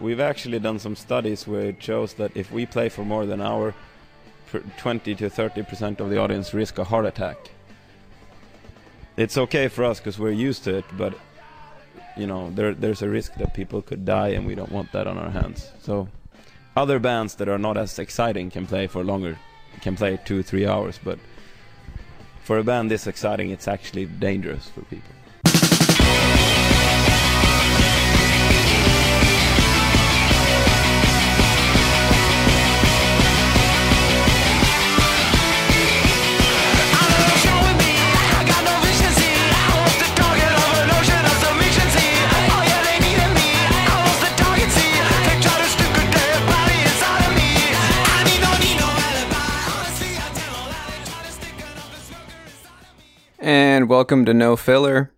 We've actually done some studies where it shows that if we play for more than an hour, 20 to 30 percent of the audience risk a heart attack. It's okay for us because we're used to it, but you know there, there's a risk that people could die, and we don't want that on our hands. So other bands that are not as exciting can play for longer, can play two three hours, but for a band this exciting, it's actually dangerous for people. And welcome to No Filler,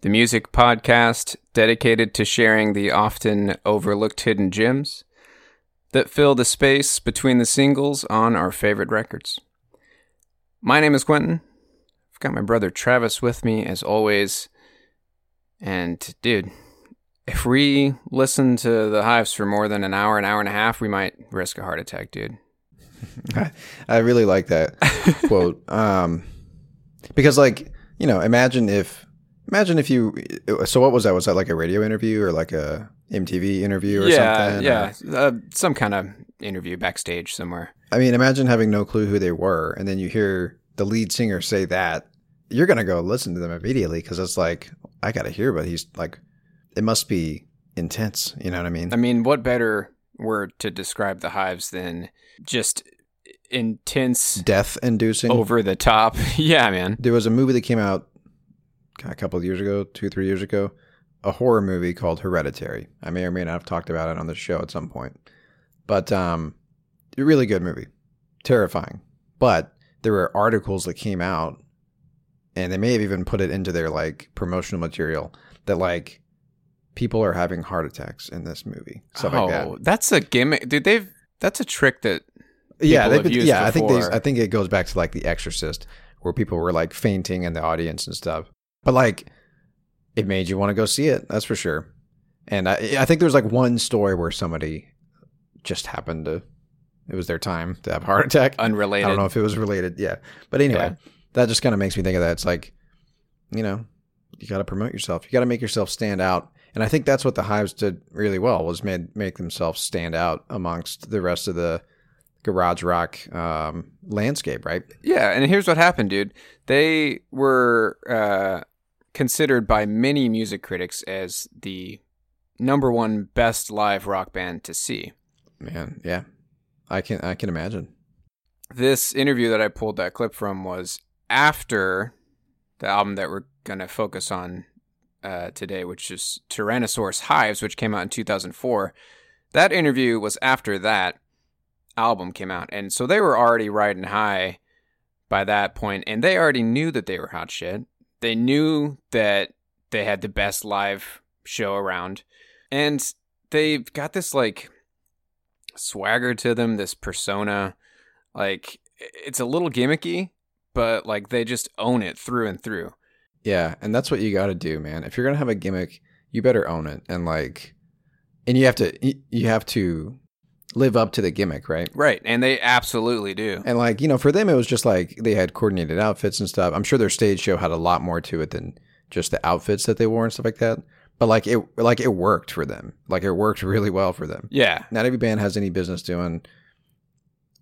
the music podcast dedicated to sharing the often overlooked hidden gems that fill the space between the singles on our favorite records. My name is Quentin. I've got my brother Travis with me as always. And dude, if we listen to the Hives for more than an hour, an hour and a half, we might risk a heart attack, dude. I really like that quote. Um, because like you know imagine if imagine if you so what was that was that like a radio interview or like a mtv interview or yeah, something yeah, Or- uh, some kind of interview backstage somewhere. i mean imagine having no clue who they were and then you hear the lead singer say that you're gonna go listen to them immediately because it's like i gotta hear but he's like it must be intense you know what i mean I mean, what better word to describe the Hives than just intense, death inducing over the top? yeah, man. there was a movie that came out a couple of years ago, two, three years ago, a horror movie called Hereditary. I may or may not have talked about it on the show at some point, but um, a really good movie, terrifying. But there were articles that came out, and they may have even put it into their like promotional material that like people are having heart attacks in this movie, stuff oh, like that. that's a gimmick, dude. They've that's a trick that yeah, they've have been- used yeah. I think they. I think it goes back to like The Exorcist, where people were like fainting in the audience and stuff. But like, it made you want to go see it. That's for sure. And I, I think there's like one story where somebody just happened to, it was their time to have a heart attack. unrelated. I don't know if it was related. Yeah, but anyway, Yeah. that just kind of makes me think of that. It's like, you know, you got to promote yourself. You got to make yourself stand out. And I think that's what the Hives did really well was made make themselves stand out amongst the rest of the garage rock um, landscape, right? Yeah, and here's what happened, dude. They were uh, considered by many music critics as the number one best live rock band to see. Man, yeah, I can I can imagine. This interview that I pulled that clip from was after the album that we're going to focus on uh, today, which is Tyrannosaurus Hives, which came out in 2004. That interview was after that album came out. And so they were already riding high by that point, and they already knew that they were hot shit. They knew that they had the best live show around. And they've got this like swagger to them, this persona. Like it's a little gimmicky, but like they just own it through and through. Yeah, and that's what you got to do, man. If you're gonna have a gimmick, you better own it, and like, and you have to you have to live up to the gimmick, right? Right. And they absolutely do. And like, you know, for them, it was just like they had coordinated outfits and stuff. I'm sure their stage show had a lot more to it than just the outfits that they wore and stuff like that. but like it like it worked for them. Like it worked really well for them. Yeah. Not every band has any business doing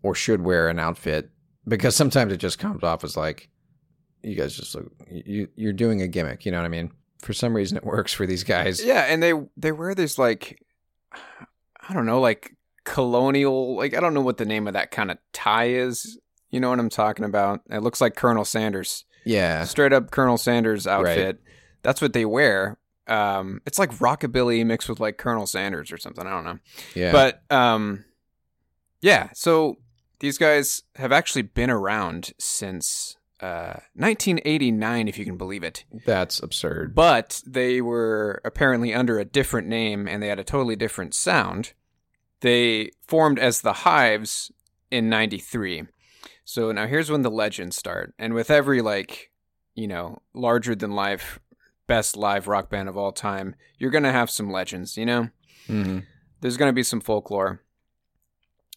or should wear an outfit because sometimes it just comes off as like you guys just look you you're doing a gimmick, you know what I mean? For some reason it works for these guys. Yeah, and they they wear this like I don't know, like colonial like I don't know what the name of that kind of tie is. You know what I'm talking about? It looks like Colonel Sanders. Yeah. Straight up Colonel Sanders outfit. That's what they wear. Um it's like rockabilly mixed with like Colonel Sanders or something. I don't know. Yeah. But um yeah, so these guys have actually been around since uh 1989 if you can believe it. that's absurd. But they were apparently under a different name and they had a totally different sound. They formed as the Hives in 93. So now here's when the legends start. And with every like, you know, larger than life best live rock band of all time, you're going to have some legends, you know? Mhm. There's going to be some folklore.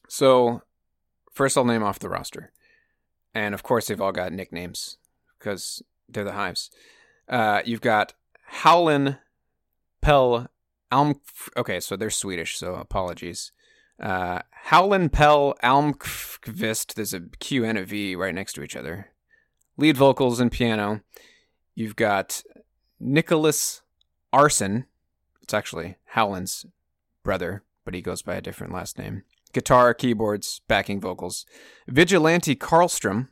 So, first I'll name off the roster. And of course, they've all got nicknames because they're the hives. Uh, you've got Howlin Pell Alm. Okay, so they're Swedish, so apologies. Uh, Howlin Pell Almqvist. There's a Q and a V right next to each other. Lead vocals and piano. You've got Nicholaus Arson. It's actually Howlin's brother, but he goes by a different last name. Guitar, keyboards, backing vocals. Vigilante Carlstroem.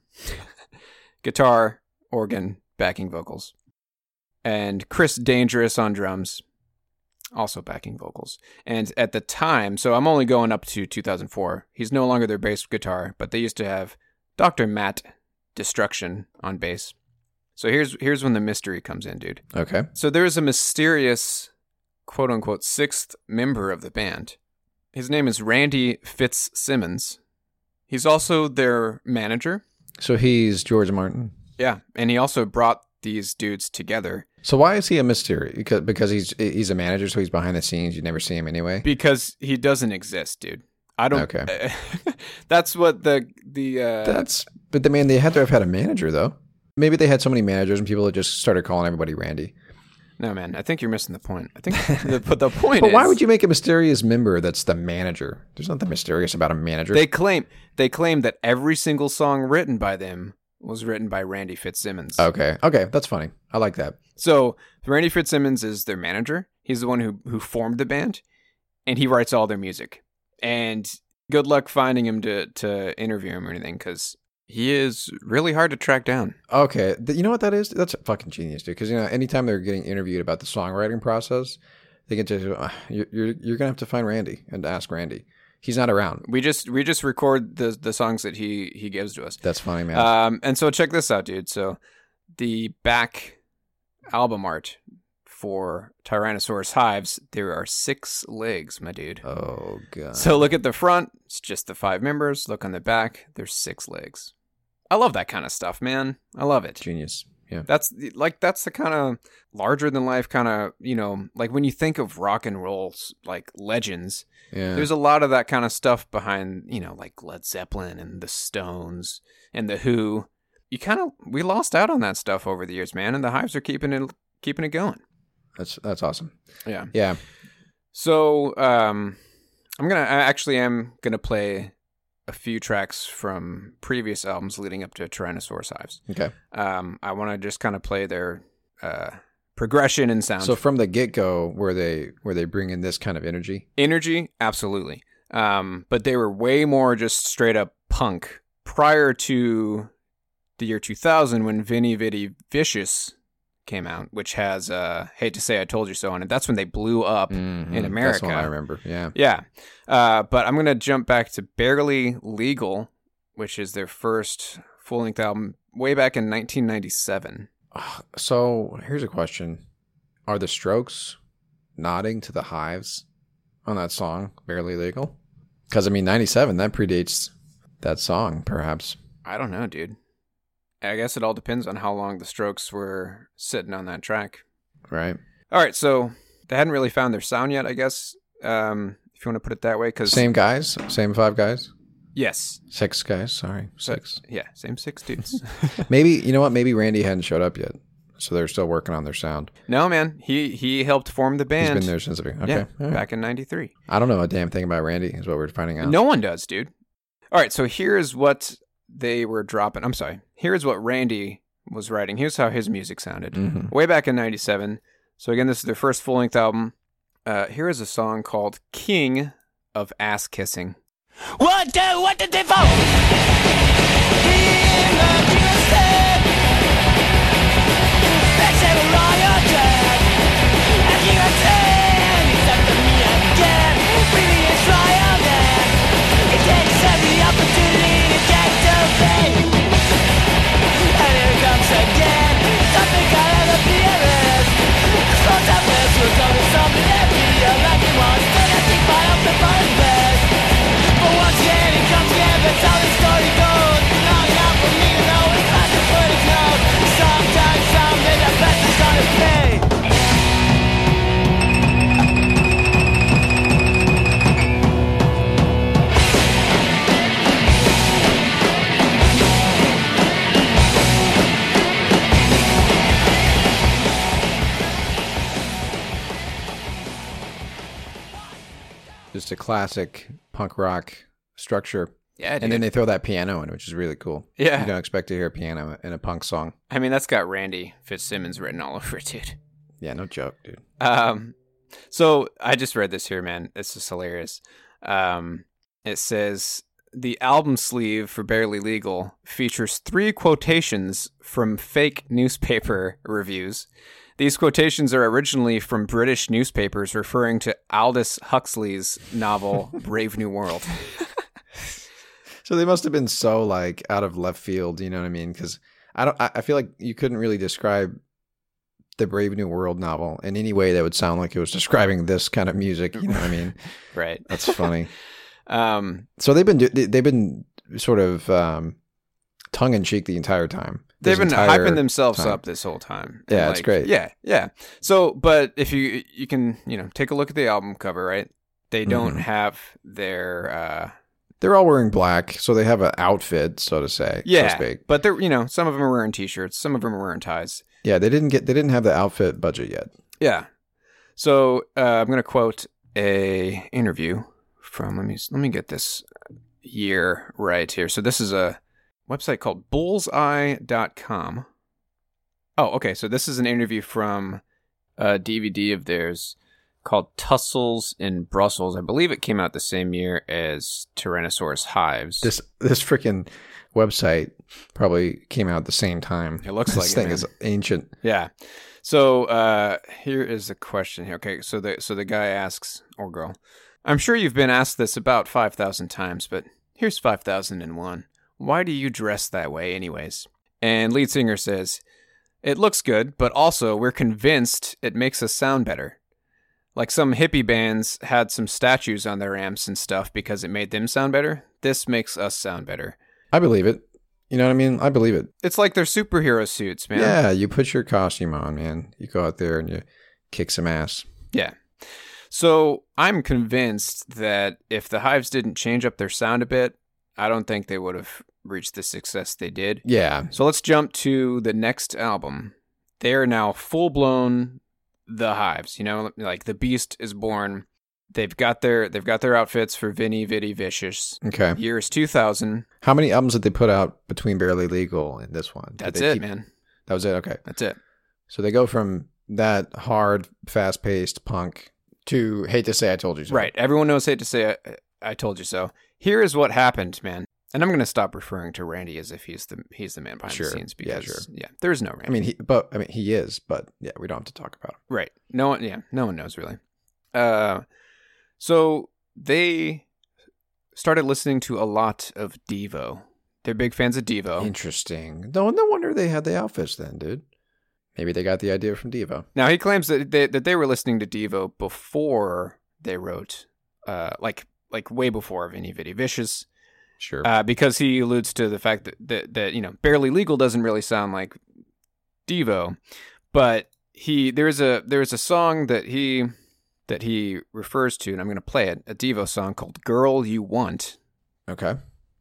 Guitar, organ, backing vocals. And Chris Dangerous on drums. Also backing vocals. And at the time, so I'm only going up to 2004. He's no longer their bass guitar, but they used to have Dr. Matt Destruction on bass. So here's here's when the mystery comes in, dude. Okay. So there's a mysterious, quote unquote, sixth member of the band. His name is Randy Fitzsimmons. He's also their manager. So he's George Martin. Yeah, and he also brought these dudes together So why is he a mystery? Because because he's he's a manager, so he's behind the scenes. You never see him anyway. because he doesn't exist, dude. I don't. Okay. that's what the the uh, That's but the man they had to have had a manager though. Maybe they had so many managers and people that just started calling everybody Randy. no man. I think you're missing the point. I think the, but the point But is, why would you make a mysterious member that's the manager? There's nothing mysterious about a manager. They claim they claim that every single song written by them was written by Randy Fitzsimmons. okay, okay, that's funny. I like that. So Randy Fitzsimmons is their manager. He's the one who who formed the band, and he writes all their music. And good luck finding him to to interview him or anything, because he is really hard to track down. Okay, you know what that is? That's a fucking genius, dude. Because you know, anytime they're getting interviewed about the songwriting process, they can just uh, you're, you're you're gonna have to find Randy and ask Randy. He's not around. We just we just record the the songs that he he gives to us. That's funny, man. Um, and so check this out, dude. So the back album art for Tyrannosaurus Hives, there are six legs, my dude. oh god. So look at the front, it's just the five members. Look on the back, there's six legs. I love that kind of stuff, man. I love it. genius. Yeah. That's like that's the kind of larger than life kind of, you know, like when you think of rock and rolls like legends, Yeah. there's a lot of that kind of stuff behind, you know, like Led Zeppelin and the Stones and the Who. You kind of we lost out on that stuff over the years, man, and the Hives are keeping it keeping it going. that's that's awesome. Yeah. Yeah. So, um, I'm gonna I actually am gonna play a few tracks from previous albums leading up to Tyrannosaurus Hives. Okay. Um, I want to just kind of play their uh, progression and sound. So from the get go, were they were they bringing this kind of energy? energy, absolutely. Um, but they were way more just straight up punk prior to the year 2000 when Veni Vidi Vicious came out, which has uh, "Hate to Say I Told You So" on it. That's when they blew up Mhm. in That's America. I remember. Yeah. Yeah. Uh, but I'm to jump back to Barely Legal, which is their first full length album way back in 1997. So here's a question: Are the Strokes nodding to the Hives on that song "Barely Legal"? Because I mean, '97 that predates that song, perhaps. I don't know, dude. I guess it all depends on how long the Strokes were sitting on that track. Right. All right, so they hadn't really found their sound yet, I guess, um, if you want to put it that way. Because Same guys, same five guys, yes, six guys. Sorry, So- six. yeah, same six dudes. Maybe you know what? Maybe Randy hadn't showed up yet, So they're still working on their sound. No, man, he he helped form the band. He's been there since the beginning. Okay. yeah, right. back in '93. I don't know a damn thing about Randy. Is what we're finding out. No one does, dude. All right, so here's what they were dropping. I'm sorry. Here's what Randy was writing. Here's how his music sounded Mhm. way back in '97. So again, this is their first full length album. Uh, here is a song called "King of Ass Kissing." What do, what did they vote? Just a classic punk rock structure. Yeah, dude. And then they throw that piano in, which is really cool. Yeah. You don't expect to hear a piano in a punk song. I mean, that's got Randy Fitzsimmons written all over it, dude. Yeah, no joke, dude. Um, so I just read this here, man. This is hilarious. Um, it says the album sleeve for Barely Legal features three quotations from fake newspaper reviews. These quotations are originally from British newspapers referring to Aldous Huxley's novel Brave New World. So they must have been so like out of left field, you know what I mean? Because I don't. I I feel like you couldn't really describe the Brave New World novel in any way that would sound like it was describing this kind of music. You know what I mean? Right. That's funny. Um, So they've been do- they- they've been sort of um, tongue in cheek the entire time. They've been hyping themselves time. up this whole time. Yeah, And, it's great. Yeah, yeah. So, but if you you can you know take a look at the album cover, right? They don't Mhm. have their uh They're all wearing black, so they have an outfit, so to say. yeah, so speak. but they're you know some of them are wearing t-shirts, some of them are wearing ties. Yeah, they didn't get they didn't have the outfit budget yet. Yeah. So uh, I'm gonna quote a interview from let me let me get this year right here. So this is a website called bullseye.com. Oh, okay. So this is an interview from a DVD of theirs called Tussles in Brussels. I believe it came out the same year as Tyrannosaurus Hives. This this freaking website probably came out at the same time. It looks this like it, thing man. is ancient. Yeah. So uh, here is the question here. Okay, so the so the guy asks or girl, I'm sure you've been asked this about five thousand times, but here's five thousand and one. Why do you dress that way, anyways? And lead singer says, "It looks good, but also we're convinced it makes us sound better. Like some hippie bands had some statues on their amps and stuff because it made them sound better. This makes us sound better. I believe it. You know what I mean? I believe it. It's like their superhero suits, man. Yeah, you put your costume on, man. You go out there and you kick some ass. Yeah. So I'm convinced that if the Hives didn't change up their sound a bit, I don't think they would have reached the success they did. Yeah. So let's jump to the next album. They're now full blown the Hives. You know, like the Beast is born. They've got their they've got their outfits for Veni Vidi Vicious. Okay. Year is 2000. How many albums did they put out between Barely Legal and this one? Did That's it, keep- man. That was it. Okay. That's it. So they go from that hard, fast paced punk to hate to say I told you so. Right. Everyone knows hate to say I, I told you so. Here is what happened, man. And I'm going to stop referring to Randy as if he's the he's the man behind Sure. the scenes Yeah, because sure. yeah, there's no Randy. I mean, he, but I mean, he is, but yeah, we don't have to talk about him. Right. No one. Yeah. No one knows really. Uh, so they started listening to a lot of Devo. They're big fans of Devo. Interesting. No, no wonder they had the outfits then, dude. Maybe they got the idea from Devo. Now he claims that they, that they were listening to Devo before they wrote, uh, like like way before Vinny Vicious, Sure. uh, because he alludes to the fact that, that that you know barely legal doesn't really sound like Devo, but he there's a there's a song that he that he refers to, and I'm going to play it, a Devo song called "Girl You Want." okay.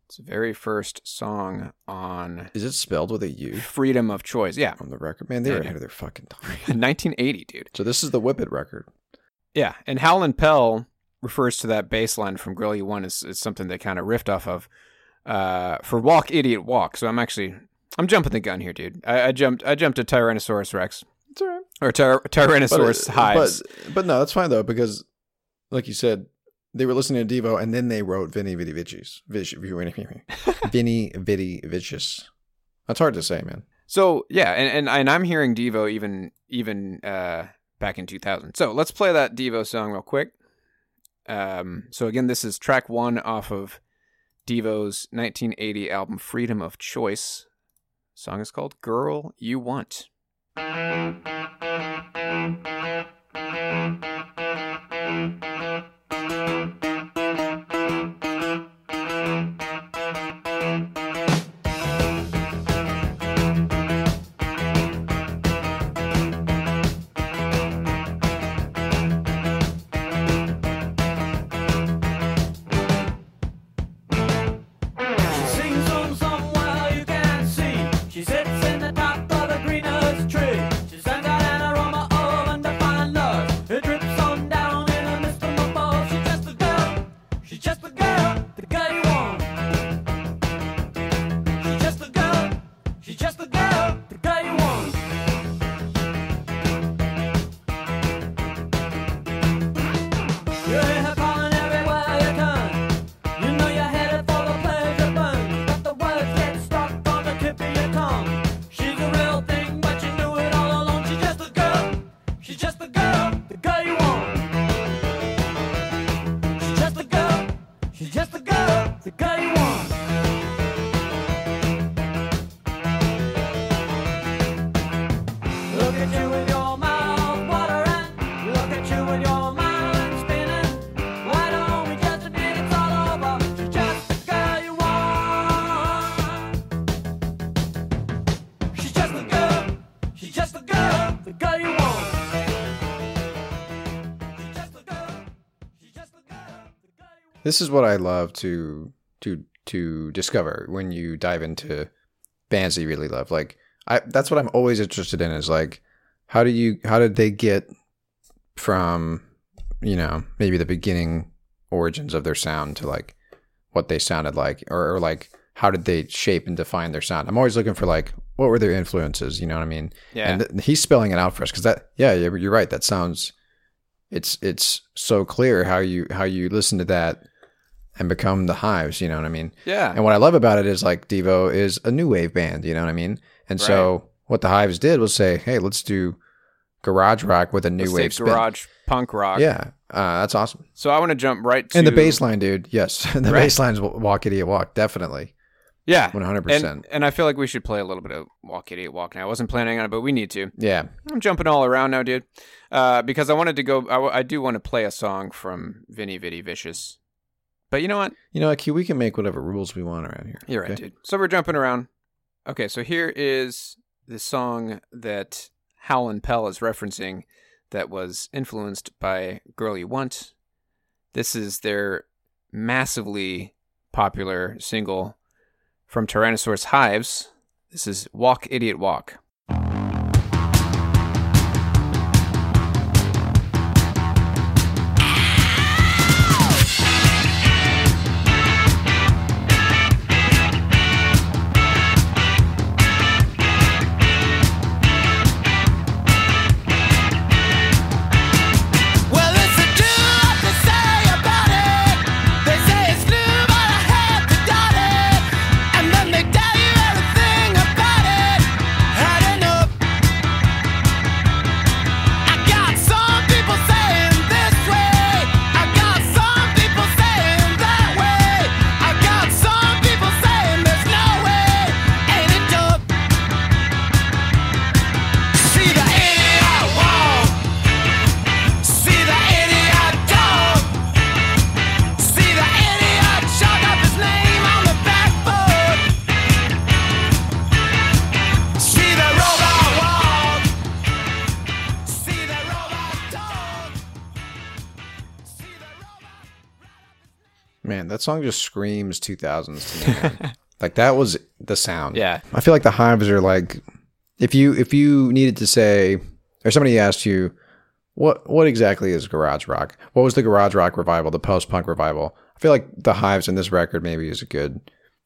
It's the very first song on Is it spelled with a U freedom of choice. Yeah, on the record? Man, they were ahead of their fucking time. 1980, dude. So this is the Whip It record. Yeah, and Howlin' Pell refers to that bass line from Girl You Want is, as something they kind of riffed off of uh, for Walk Idiot Walk. So I'm actually I'm jumping the gun here, dude. I, I jumped I jumped to Tyrannosaurus Rex It's all right. or Tyr- Tyrannosaurus but, Hives. But, but no, that's fine though because, like you said, they were listening to Devo and then they wrote Veni Vidi Vicious. Vici- Veni Vidi Vicious. That's hard to say, man. So yeah, and, and and I'm hearing Devo even even uh, back in 2000. So let's play that Devo song real quick. Um, so again, this is track one off of Devo's 1980 album Freedom of Choice. song is called "Girl You Want." She sits This is what I love to to to discover when you dive into bands that you really love. Like I that's what I'm always interested in is like how do you how did they get from you know maybe the beginning origins of their sound to like what they sounded like or, or like how did they shape and define their sound? I'm always looking for like what were their influences, you know what I mean? Yeah. And th- he's spelling it out for us cuz that yeah, you're you're right. That sounds it's it's so clear how you how you listen to that and become the hives, you know what I mean? Yeah. And what I love about it is like Devo is a new wave band, you know what I mean? And so what the hives did was say, hey, let's do garage rock with a new Let's wave garage punk rock. Yeah, uh, that's awesome. So I want to jump right to And the baseline, dude. Yes, the Right. bass line's walk idiot walk, definitely, Yeah. one hundred And, percent. and I feel like we should play a little bit of Walk Idiot Walk now. I wasn't planning on it, but we need to. Yeah, I'm jumping all around now, dude. Uh, because I wanted to go. I, w- I do want to play a song from Veni Vidi Vicious. But you know what? you know, like, we can make whatever rules we want around here. You're right, okay? dude. So we're jumping around. Okay, so here is the song that Howlin' Pell is referencing that was influenced by Girl You Want. This is their massively popular single from Tyrannosaurus Hives. This is Walk Idiot Walk. That song just screams 2000s to me. like that was the sound. Yeah. I feel like the Hives are like if you if you needed to say or somebody asked you what what exactly is garage rock? What was the garage rock revival, the post punk revival? I feel like the Hives in this record maybe is a good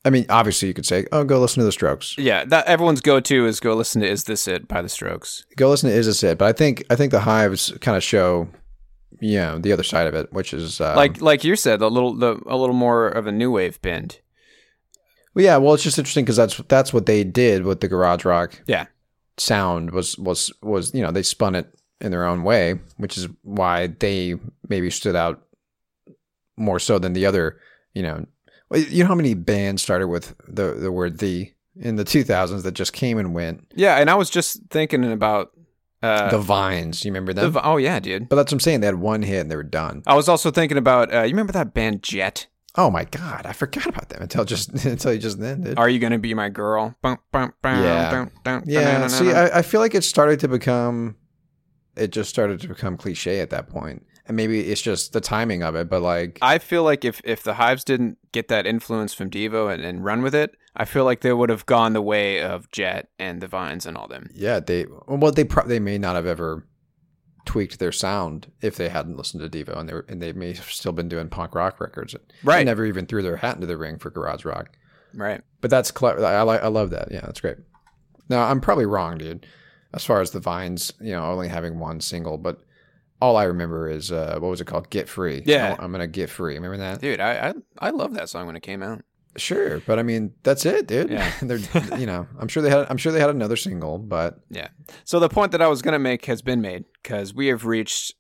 I mean, obviously you could say, "Oh, go listen to the Strokes." Yeah, that everyone's go to is go listen to "Is This It" by the Strokes. Go listen to "Is This It?" But I think I think the Hives kind of show, know, the other side of it, which is um, like like you said, a little the a little more of a new wave bend. Well, yeah, well, it's just interesting because that's that's what they did with the garage rock Yeah, sound was was was you know they spun it in their own way, which is why they maybe stood out more so than the other. You know, you know how many bands started with the the word "the" in the 2000s that just came and went. yeah, and I was just thinking about uh, the Vines, you remember the them? vi- oh yeah, dude. but that's what I'm saying. They had one hit and they were done. I was also thinking about uh, you remember that band Jet? Oh my god, I forgot about them until just until you just ended. Are you gonna be my girl? Yeah. Yeah, see. I, I feel like it started to become, it just started to become cliche at that point, and maybe it's just the timing of it. But like, I feel like if if the Hives didn't get that influence from Devo and, and run with it, I feel like they would have gone the way of Jet and the Vines and all them. yeah, they well, they pro- they may not have ever tweaked their sound if they hadn't listened to Devo, and they were, and they may have still been doing punk rock records. They Right. never even threw their hat into the ring for garage rock. Right. But that's clever. I like. I love that. Yeah, that's great. Now I'm probably wrong, dude. As far as the Vines, you know, only having one single, but all I remember is uh, what was it called? Get free. Yeah. I'm gonna get free. Remember that? Dude, I, I I love that song when it came out. Sure, but I mean, that's it, dude. Yeah. They're, you know, I'm sure they had. I'm sure they had another single, but Yeah. So the point that I was going to make has been made because we have reached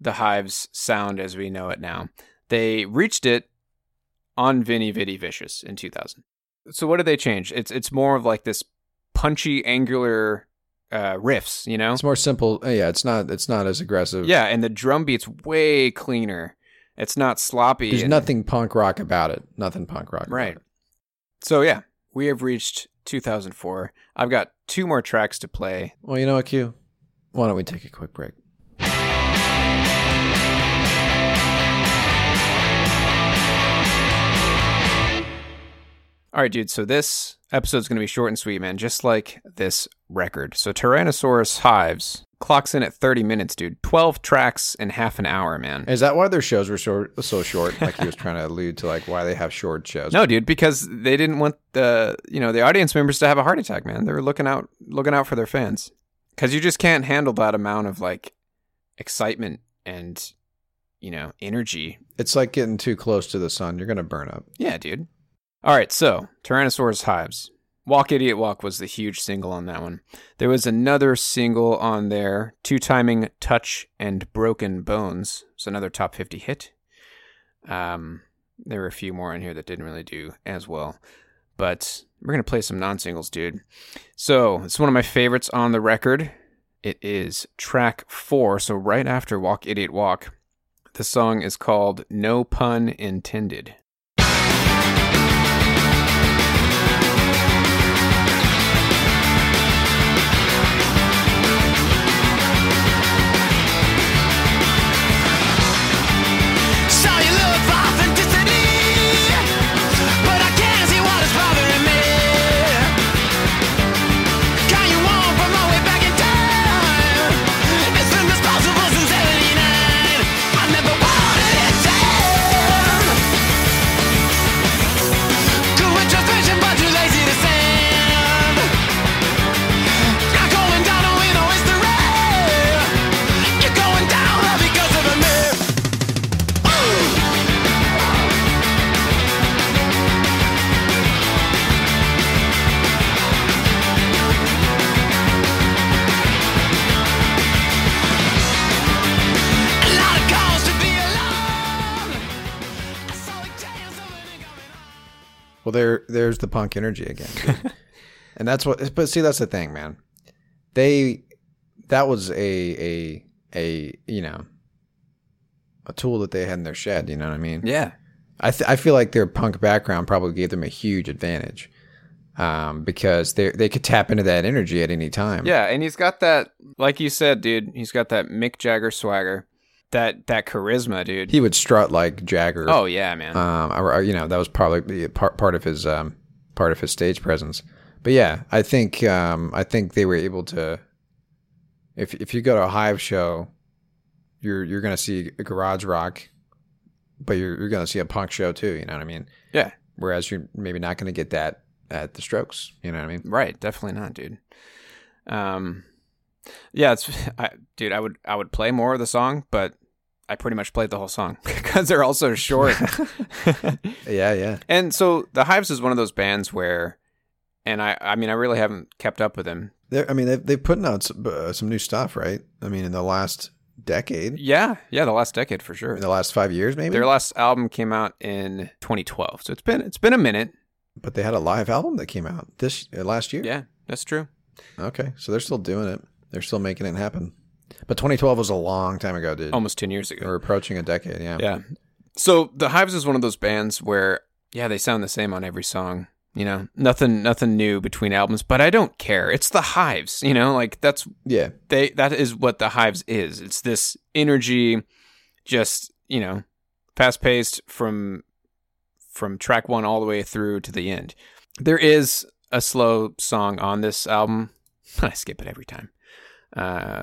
the Hive's sound as we know it now. They reached it on Veni Vidi Vicious in 2000. So what did they change? It's it's more of like this punchy, angular uh, riffs, you know? it's more simple. Uh, Yeah, it's not. It's not as aggressive. Yeah, and the drum beat's way cleaner. It's not sloppy. there's and- nothing punk rock about it. Nothing punk rock. Right. So yeah, we have reached 2004. I've got two more tracks to play. Well, you know what, Q? Why don't we take a quick break? All right, dude. So this episode's going to be short and sweet, man, just like this record. So Tyrannosaurus Hives clocks in at 30 minutes, dude. 12 tracks in half an hour, man. Is that why their shows were so so short? Like he was trying to allude to, like why they have short shows. No, dude, because they didn't want the you know the audience members to have a heart attack, man. They were looking out looking out for their fans because you just can't handle that amount of like excitement and you know energy it's like getting too close to the sun. You're gonna burn up. Yeah, dude. All right, so Tyrannosaurus Hives. Walk Idiot Walk was the huge single on that one. There was another single on there, two timing Touch and Broken Bones. It's another top 50 hit. Um, there were a few more in here that didn't really do as well. But we're going to play some non singles, dude. So it's one of my favorites on the record. It is track four, so right after Walk Idiot Walk. The song is called No Pun Intended. There's the punk energy again, and that's what. But see, that's the thing, man. They, that was a a a you know, a tool that they had in their shed. You know what I mean? Yeah. I th- I feel like their punk background probably gave them a huge advantage, um, because they they could tap into that energy at any time. Yeah, and he's got that, like you said, dude, he's got that Mick Jagger swagger. That that charisma, dude. He would strut like Jagger. oh yeah, man. um, you know, that was probably part part of his um, part of his stage presence. But yeah, I think um, I think they were able to. If if you go to a Hive show, you're you're gonna see a garage rock, but you're you're gonna see a punk show too. You know what I mean? yeah, Whereas you're maybe not gonna get that at the Strokes. You know what I mean? right. Definitely not, dude. Um, yeah, it's I, dude. I would I would play more of the song, but I pretty much played the whole song because they're all so short. Yeah, yeah. and so the Hives is one of those bands where, and I I mean I really haven't kept up with them. They're, I mean, they've they've putting out some, uh, some new stuff, right? I mean, in the last decade, Yeah, yeah, the last decade for sure. in the last five years, maybe. Their last album came out in 2012, so it's been it's been a minute. but they had a live album that came out this uh, last year. Yeah, that's true. Okay, so they're still doing it. They're still making it happen. But 2012 was a long time ago, dude. Almost 10 years ago. We're approaching a decade. Yeah. Yeah. So the Hives is one of those bands where yeah, they sound the same on every song. You know, nothing nothing new between albums, but I don't care. It's the Hives, you know, like that's Yeah. they that is what the Hives is. It's this energy just, you know, fast-paced from from track 1 all the way through to the end. There is a slow song on this album. I skip it every time. Uh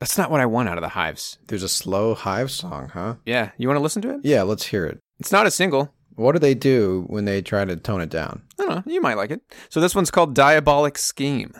that's not what I want out of the Hives. There's a slow Hive song, huh? Yeah, you want to listen to it? Yeah. Let's hear it. It's not a single. What do they do when they try to tone it down? I don't know. You might like it. So this one's called Diabolic Scheme.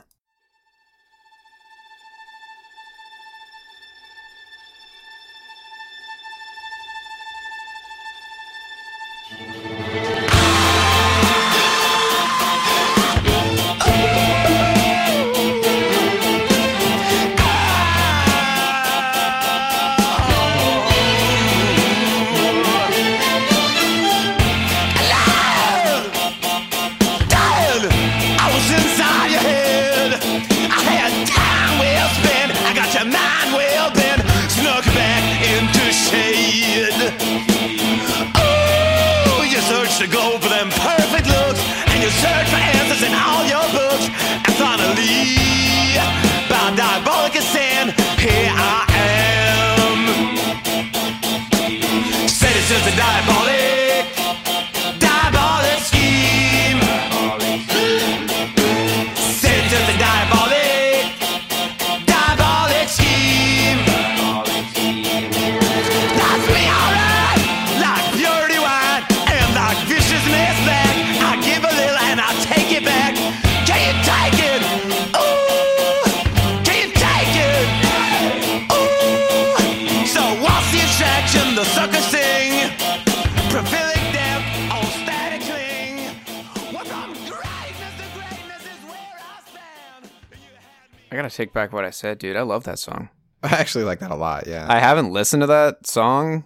I gotta take back what I said, dude. I love that song. I actually like that a lot. Yeah. I haven't listened to that song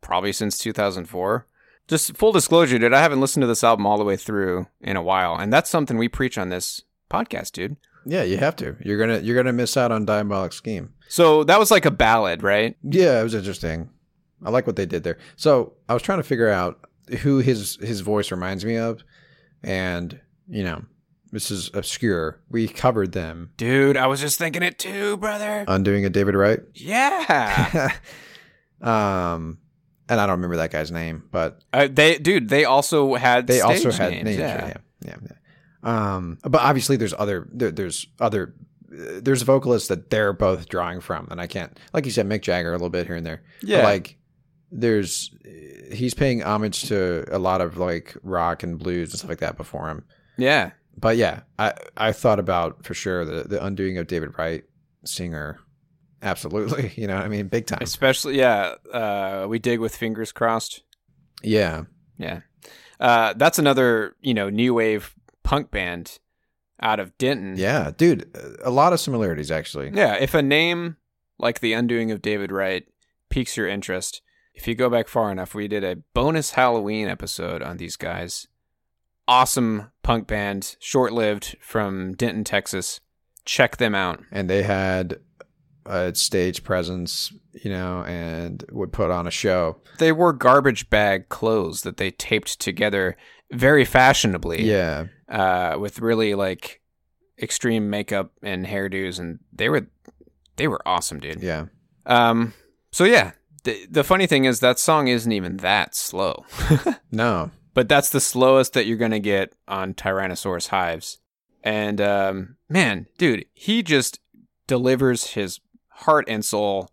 probably since 2004. Just full disclosure, dude. I haven't listened to this album all the way through in a while, and that's something we preach on this podcast, dude. yeah, you have to. You're gonna you're gonna miss out on Diabolic Scheme. So that was like a ballad, right? Yeah, it was interesting. I like what they did there. So I was trying to figure out who his his voice reminds me of, and you know, this is obscure. We covered them. Dude, I was just thinking it too, brother. Undoing a David Wright. Yeah. um, and I don't remember that guy's name, but uh, they, dude, they also had they also had names. names. yeah. Yeah. yeah, yeah, yeah. Um, but obviously there's other there, there's other uh, there's vocalists that they're both drawing from, and I can't like you said Mick Jagger a little bit here and there. But, Yeah. like there's he's paying homage to a lot of like rock and blues and stuff like that before him. Yeah. But yeah, I I thought about for sure the the undoing of David Wright singer. Absolutely, you know, what I mean, big time. Especially, yeah. Uh, we dig with fingers crossed. Yeah, Yeah. Uh, that's another, you know, new wave punk band out of Denton. yeah, dude, a lot of similarities actually. Yeah. If a name like The Undoing of David Wright piques your interest, if you go back far enough, we did a bonus Halloween episode on these guys. Awesome punk band, short lived from Denton, Texas. Check them out. and they had a stage presence, you know, and would put on a show. They wore garbage bag clothes that they taped together very fashionably. Yeah, uh, with really like extreme makeup and hairdos, and they were they were awesome, dude. yeah, Um, so yeah, The, the funny thing is that song isn't even that slow. No. But that's the slowest that you're gonna get on Tyrannosaurus hives. And um, man, dude, he just delivers his heart and soul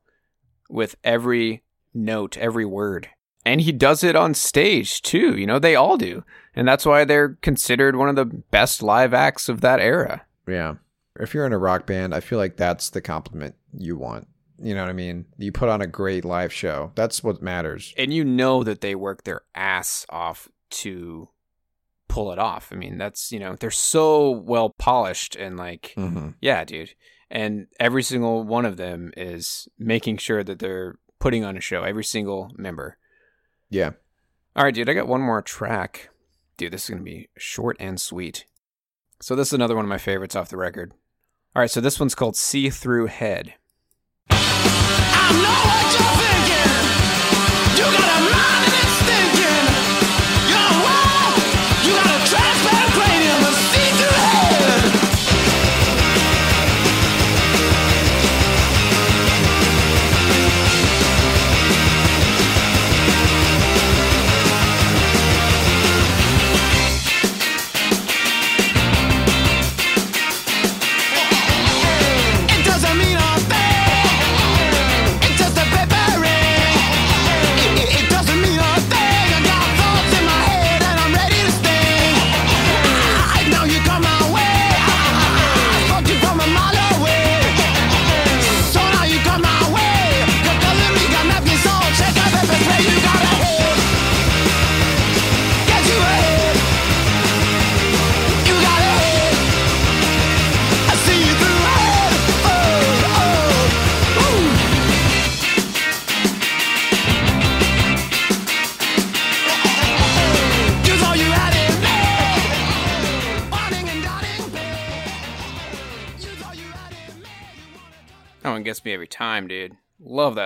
with every note, every word, and he does it on stage too. You know, they all do, and that's why they're considered one of the best live acts of that era. Yeah. If you're in a rock band, I feel like that's the compliment you want. You know what I mean? You put on a great live show. That's what matters. And you know that they work their ass off to pull it off. I mean, that's you know they're so well polished and like Mm-hmm. Yeah, dude. And every single one of them is making sure that they're putting on a show, every single member. Yeah. All right, dude, I got one more track. Dude, this is going to be short and sweet. So, this is another one of my favorites off the record. All right, so this one's called See Through Head.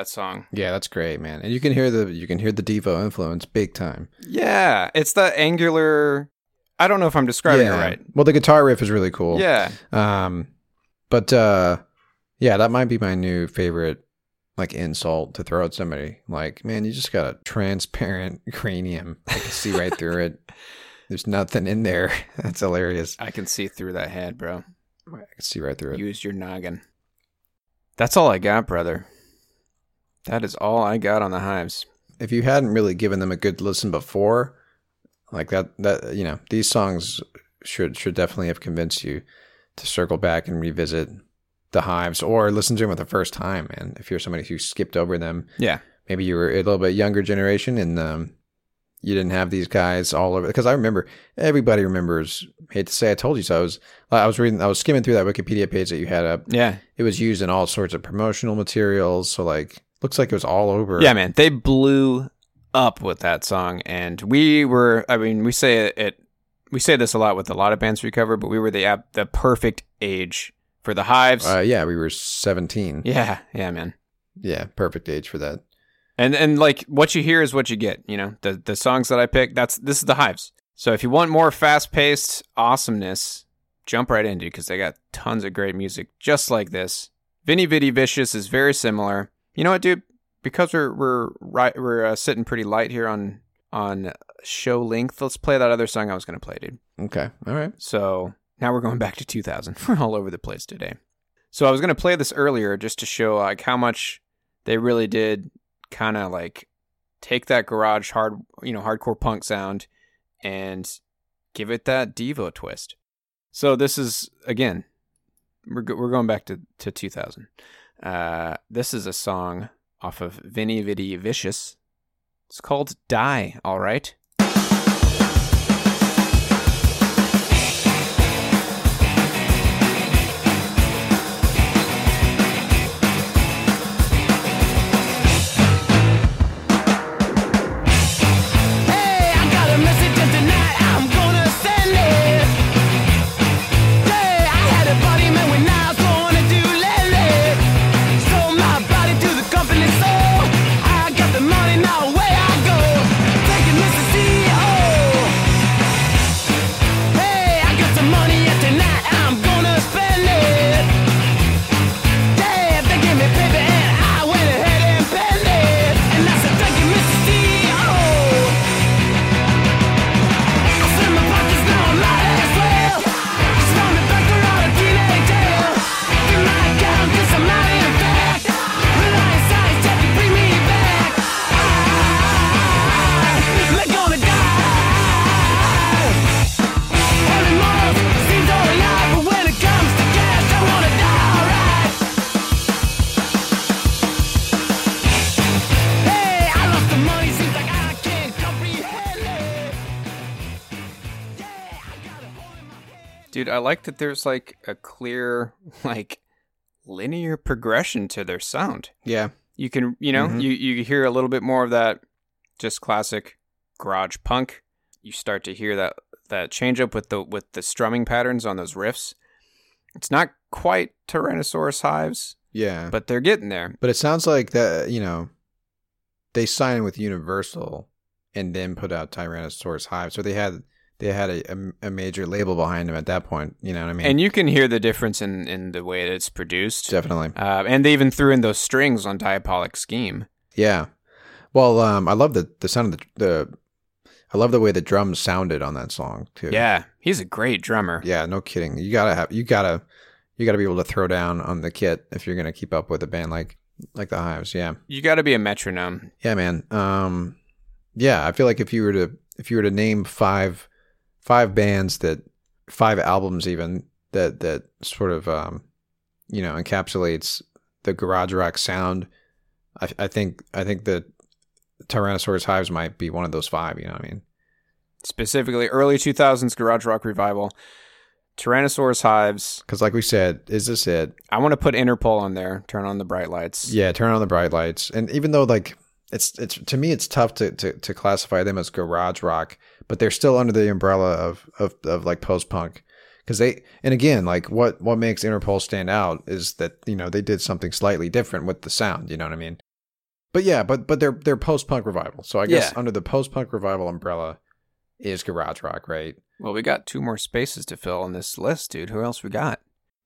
That song. Yeah, that's great, man. And you can hear the you can hear the Devo influence big time. Yeah, it's the angular. I don't know if I'm describing yeah. it right. Well, the guitar riff is really cool. Yeah. Um, but uh, yeah, that might be my new favorite like insult to throw at somebody. Like, man, you just got a transparent cranium. I can see right through it. There's nothing in there. That's hilarious. I can see through that head, bro. I can see right through it. Use your noggin. That's all I got, brother. That is all I got on the hives. if you hadn't really given them a good listen before, like that, that you know, these songs should should definitely have convinced you to circle back and revisit the hives or listen to them for the first time. And if you're somebody who skipped over them, Yeah. maybe you were a little bit younger generation and um, you didn't have these guys all over. Because I remember everybody remembers. Hate to say, I told you so. I was I was reading, I was skimming through that Wikipedia page that you had up. Yeah. It was used in all sorts of promotional materials. So like, looks like it was all over. Yeah, man. They blew up with that song. And we were, I mean, we say it, it we say this a lot with a lot of bands we cover, but we were the the perfect age for the hives. Uh, yeah, we were 17. yeah. Yeah, man. Yeah, perfect age for that. And and like what you hear is what you get. You know, the the songs that I pick, that's this is the hives. So if you want more fast paced awesomeness, jump right into because they got tons of great music just like this. Veni Vidi Vicious is very similar. You know what, dude? Because we're we're right we're uh, sitting pretty light here on on show length. Let's play that other song I was gonna play, dude. Okay. All right. So now we're going back to 2000. We're all over the place today. So I was going to play this earlier just to show like how much they really did kind of like take that garage hard, you know, hardcore punk sound and give it that Devo twist. So this is again, we're go- we're going back to to 2000. Uh, this is a song off of Veni Vidi Vicious. It's called "Die." All right. Dude, I like that there's like a clear, like, linear progression to their sound. Yeah. You can, you know, Mhm. you, you hear a little bit more of that just classic garage punk. You start to hear that that change up with the with the strumming patterns on those riffs. It's not quite Tyrannosaurus hives, Yeah. But they're getting there. but it sounds like that you know they signed with Universal and then put out Tyrannosaurus Hive. So they had they had a, a, a major label behind them at that point. You know what I mean? And you can hear the difference in, in the way that it's produced. Definitely. Uh, and they even threw in those strings on Diabolic Scheme. Yeah. Well, um, I love the the sound of the, the I love the way the drums sounded on that song too. Yeah, he's a great drummer. Yeah, no kidding. You gotta have you gotta you gotta be able to throw down on the kit if you're gonna keep up with a band like like the Hives. Yeah. You got to be a metronome. Yeah, man. Um yeah, I feel like if you were to if you were to name five five bands that five albums even that that sort of um you know encapsulates the garage rock sound, I, I think I think that Tyrannosaurus Hives might be one of those five. You know what I mean? Specifically, early 2000s garage rock revival. Tyrannosaurus Hives. Because like we said, is this it? I want to put Interpol on there. Turn on the bright lights. Yeah, turn on the bright lights. And even though like it's it's to me it's tough to to, to classify them as garage rock, but they're still under the umbrella of of, of like post punk. Because they and again like what what makes Interpol stand out is that you know they did something slightly different with the sound. You know what I mean? But yeah, but but they're they're post punk revival. So I guess Yeah. under the post punk revival umbrella is garage rock, right? Well, we got two more spaces to fill on this list, dude. Who else we got?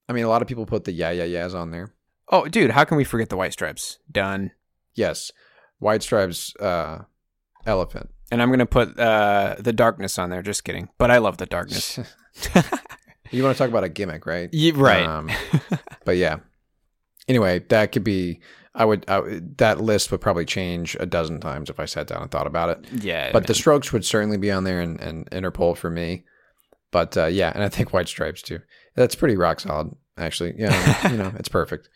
I mean, a lot of people put the yeah yeah yeahs on there. Oh, dude, how can we forget the White Stripes? Done. Yes, White Stripes, uh, Elephant. And I'm gonna put uh, the darkness on there. Just kidding, but I love the darkness. You want to talk about a gimmick, right? Right. Um, but yeah. Anyway, that could be. I would. I, would- that list would probably change a dozen times if I sat down and thought about it. yeah, But the. Strokes would certainly be on there, and, and Interpol for me. But uh, yeah, and I think White Stripes too. That's pretty rock solid, actually. Yeah, you know, it's perfect.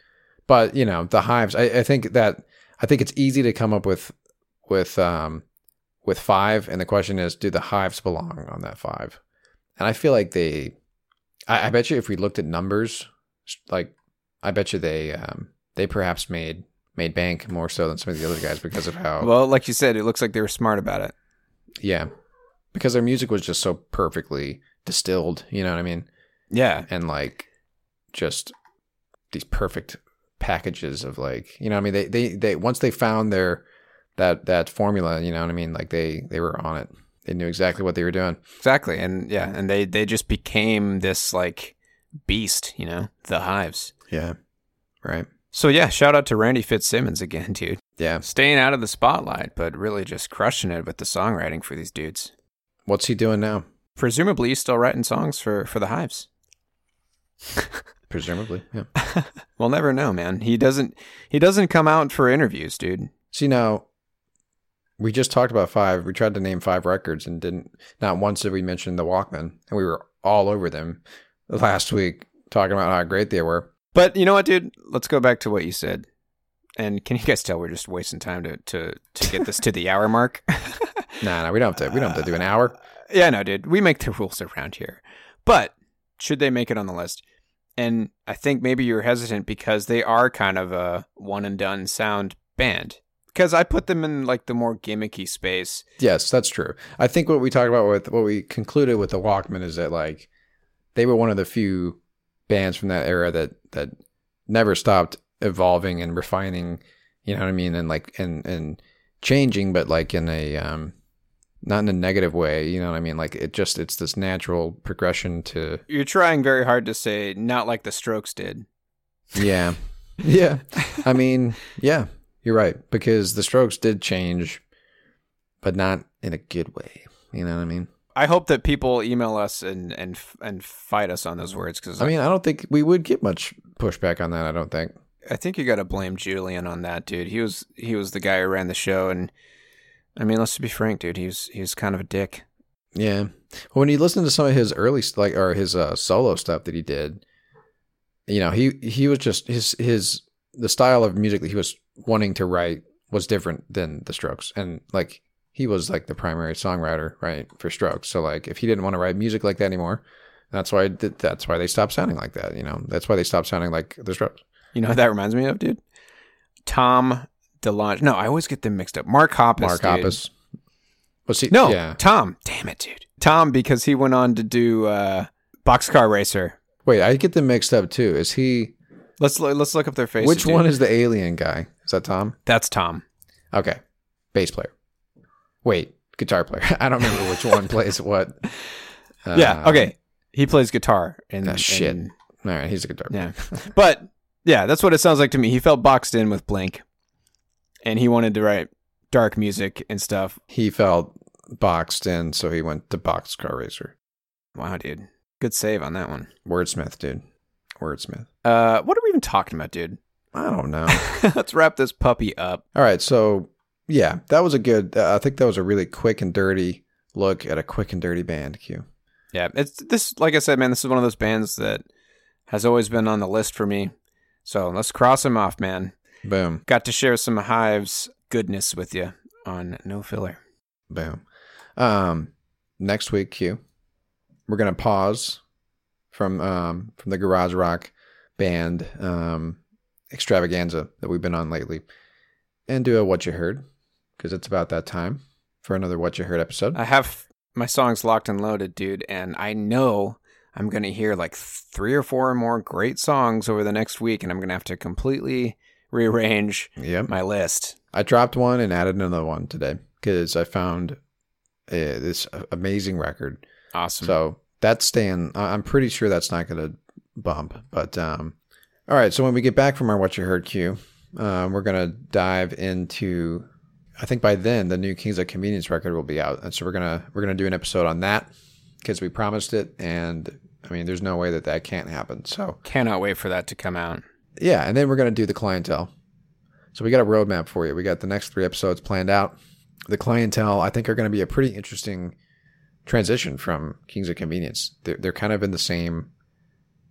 But you know, the Hives. I, I think that I think it's easy to come up with with um with five, and the question is, do the Hives belong on that five? And I feel like they. I, I bet you if we looked at numbers, like I bet you they um they perhaps made made bank more so than some of the other guys because of how well, like you said, it looks like they were smart about it. yeah, because their music was just so perfectly distilled. You know what I mean? Yeah, And like, just these perfect packages of like, you know, what I mean, they they they once they found their that that formula, you know what I mean? Like they they were on it. They knew exactly what they were doing. exactly. And yeah, and they they just became this like beast, you know, the Hives. Yeah. Right. So yeah, shout out to Randy Fitzsimmons again, dude. Yeah. Staying out of the spotlight, but really just crushing it with the songwriting for these dudes. What's he doing now? Presumably, he's still writing songs for for the Hives. Presumably. Yeah. We'll never know, man. He doesn't he doesn't come out for interviews, dude. See now, we just talked about five. We tried to name five records and didn't. Not once did we mention the Walkmen, and we were all over them last week talking about how great they were. But you know what, dude? Let's go back to what you said. And can you guys tell we're just wasting time to to to get this to the hour mark? Nah, nah, we don't have to. We don't have to do an hour. Uh, yeah, no, dude. We make the rules around here. But should they make it on the list? And I think maybe you're hesitant because they are kind of a one and done sound band. Because I put them in like the more gimmicky space. Yes, that's true. I think what we talked about with what we concluded with the Walkmen is that like they were one of the few bands from that era that that never stopped evolving and refining. You know what I mean? And like and and changing, but like in a um not in a negative way. You know what I mean? Like it just it's this natural progression to You're trying very hard to say not like the Strokes did. yeah yeah. I mean yeah, you're right because the Strokes did change, but not in a good way. You know what I mean? I hope that people email us and and and fight us on those words because I mean, I don't think we would get much pushback on that. I don't think. I think you got to blame Julian on that, dude. He was he was the guy who ran the show, and I mean, let's be frank, dude. He was he was kind of a dick. Yeah. Well, when you listen to some of his early like or his uh, solo stuff that he did, you know, he he was just his his the style of music that he was wanting to write was different than the Strokes, and like he was like the primary songwriter, right, for Strokes. So like, if he didn't want to write music like that anymore, That's why that's why they stopped sounding like that. You know, that's why they stopped sounding like the Strokes. You know what that reminds me of, dude? Tom DeLonge. No, I always get them mixed up. Mark Hoppus. Mark dude. Hoppus. Was he? No, Yeah. Tom. Damn it, dude. Tom, because he went on to do uh, Boxcar Racer. Wait, I get them mixed up too. Is he? Let's lo- let's look up their faces. which dude. one is the alien guy? Is that Tom? That's Tom. Okay, bass player. Wait, guitar player. I don't remember which one plays what. Uh, yeah. Okay. He plays guitar. And Ah, shit. and- All right, he's a guitar. player. yeah. But yeah, that's what it sounds like to me. He felt boxed in with Blink, and he wanted to write dark music and stuff. He felt boxed in, so he went to Boxcar Racer. Wow, dude. Good save on that one. Wordsmith, dude. Wordsmith. Uh, what are we even talking about, dude? I don't know. Let's wrap this puppy up. All right, so yeah, that was a good. Uh, I think that was a really quick and dirty look at a quick and dirty band. Q. Yeah, it's this. Like I said, man, this is one of those bands that has always been on the list for me. So let's cross him off, man. Boom, Got to share some Hives goodness with you on No Filler. boom. Um, next week, Q. We're gonna pause from um from the garage rock band um extravaganza that we've been on lately, and do a what you heard because it's about that time for another what you heard episode. I have my songs locked and loaded, dude, and I know I'm going to hear like three or four more great songs over the next week, and I'm going to have to completely rearrange Yep. my list. I dropped one and added another one today because I found uh, this amazing record. Awesome. So that's staying. I'm pretty sure that's not going to bump. But um, all right. So when we get back from our what you heard queue, um, we're going to dive into. I think by then the new Kings of Convenience record will be out, and so we're gonna we're gonna do an episode on that because we promised it, and I mean, there's no way that that can't happen. So Cannot wait for that to come out. Yeah, and then we're gonna do the clientele. So we got a roadmap for you. We got the next three episodes planned out. The clientele, I think, are going to be a pretty interesting transition from Kings of Convenience. They're they're kind of in the same.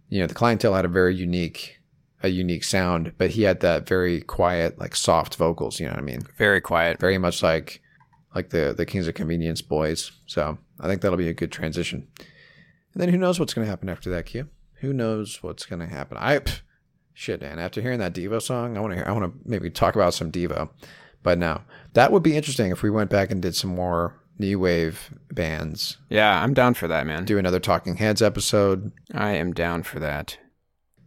You know, the clientele had a very unique, a unique sound, but he had that very quiet, like soft vocals. You know what I mean? Very quiet. Very much like, like the the Kings of Convenience boys. So I think that'll be a good transition. And then who knows what's going to happen after that, Q? Who knows what's going to happen? I. Pff, Shit, man. After hearing that Devo song, I want to hear. I want to maybe talk about some Devo. But no, that would be interesting if we went back and did some more new wave bands. Yeah, I'm down for that, man. Do another Talking Heads episode. I am down for that.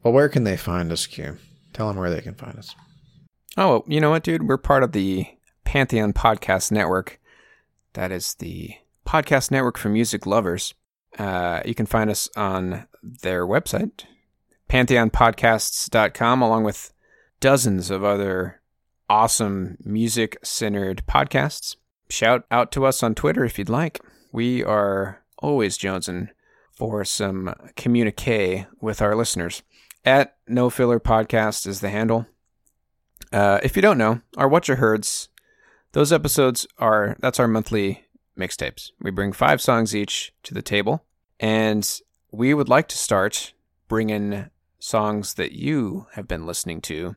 Well, where can they find us, Q? Tell them where they can find us. Oh, you know what, dude? We're part of the Pantheon Podcast Network. That is the podcast network for music lovers. Uh, you can find us on their website, pantheonpodcasts.com, along with dozens of other awesome music centered podcasts. Shout out to us on Twitter if you'd like. We are always jonesing for some communique with our listeners. At No Filler Podcast is the handle. Uh, if you don't know, our What You Heards, those episodes are that's our monthly mixtapes. We bring five songs each to the table, and we would like to start bringing songs that you have been listening to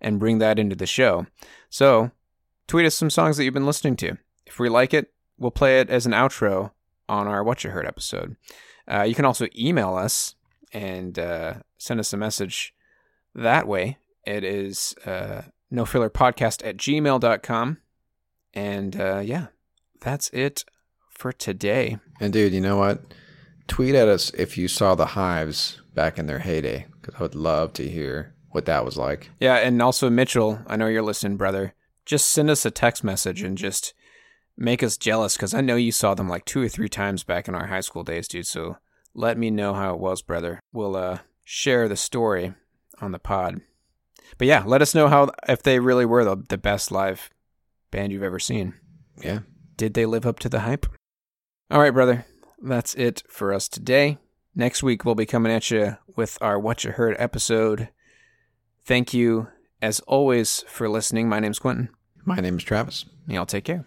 and bring that into the show. So, tweet us some songs that you've been listening to. If we like it, we'll play it as an outro on our What You Heard episode. Uh, you can also email us and uh, send us a message that way. It is uh, nofillerpodcast at gmail.com. And uh, yeah, that's it for today. And dude, you know what? Tweet at us if you saw the Hives back in their heyday, because I would love to hear what that was like. Yeah, and also Mitchell, I know you're listening, brother. Just send us a text message and just make us jealous because I know you saw them like two or three times back in our high school days, dude. So let me know how it was, brother. We'll uh, share the story on the pod. But yeah, let us know how if they really were the, the best live band you've ever seen. Yeah. Did they live up to the hype? All right, brother. That's it for us today. Next week, we'll be coming at you with our What You Heard episode. Thank you, as always, for listening. My name's Quentin. My name is Travis. And y'all take care.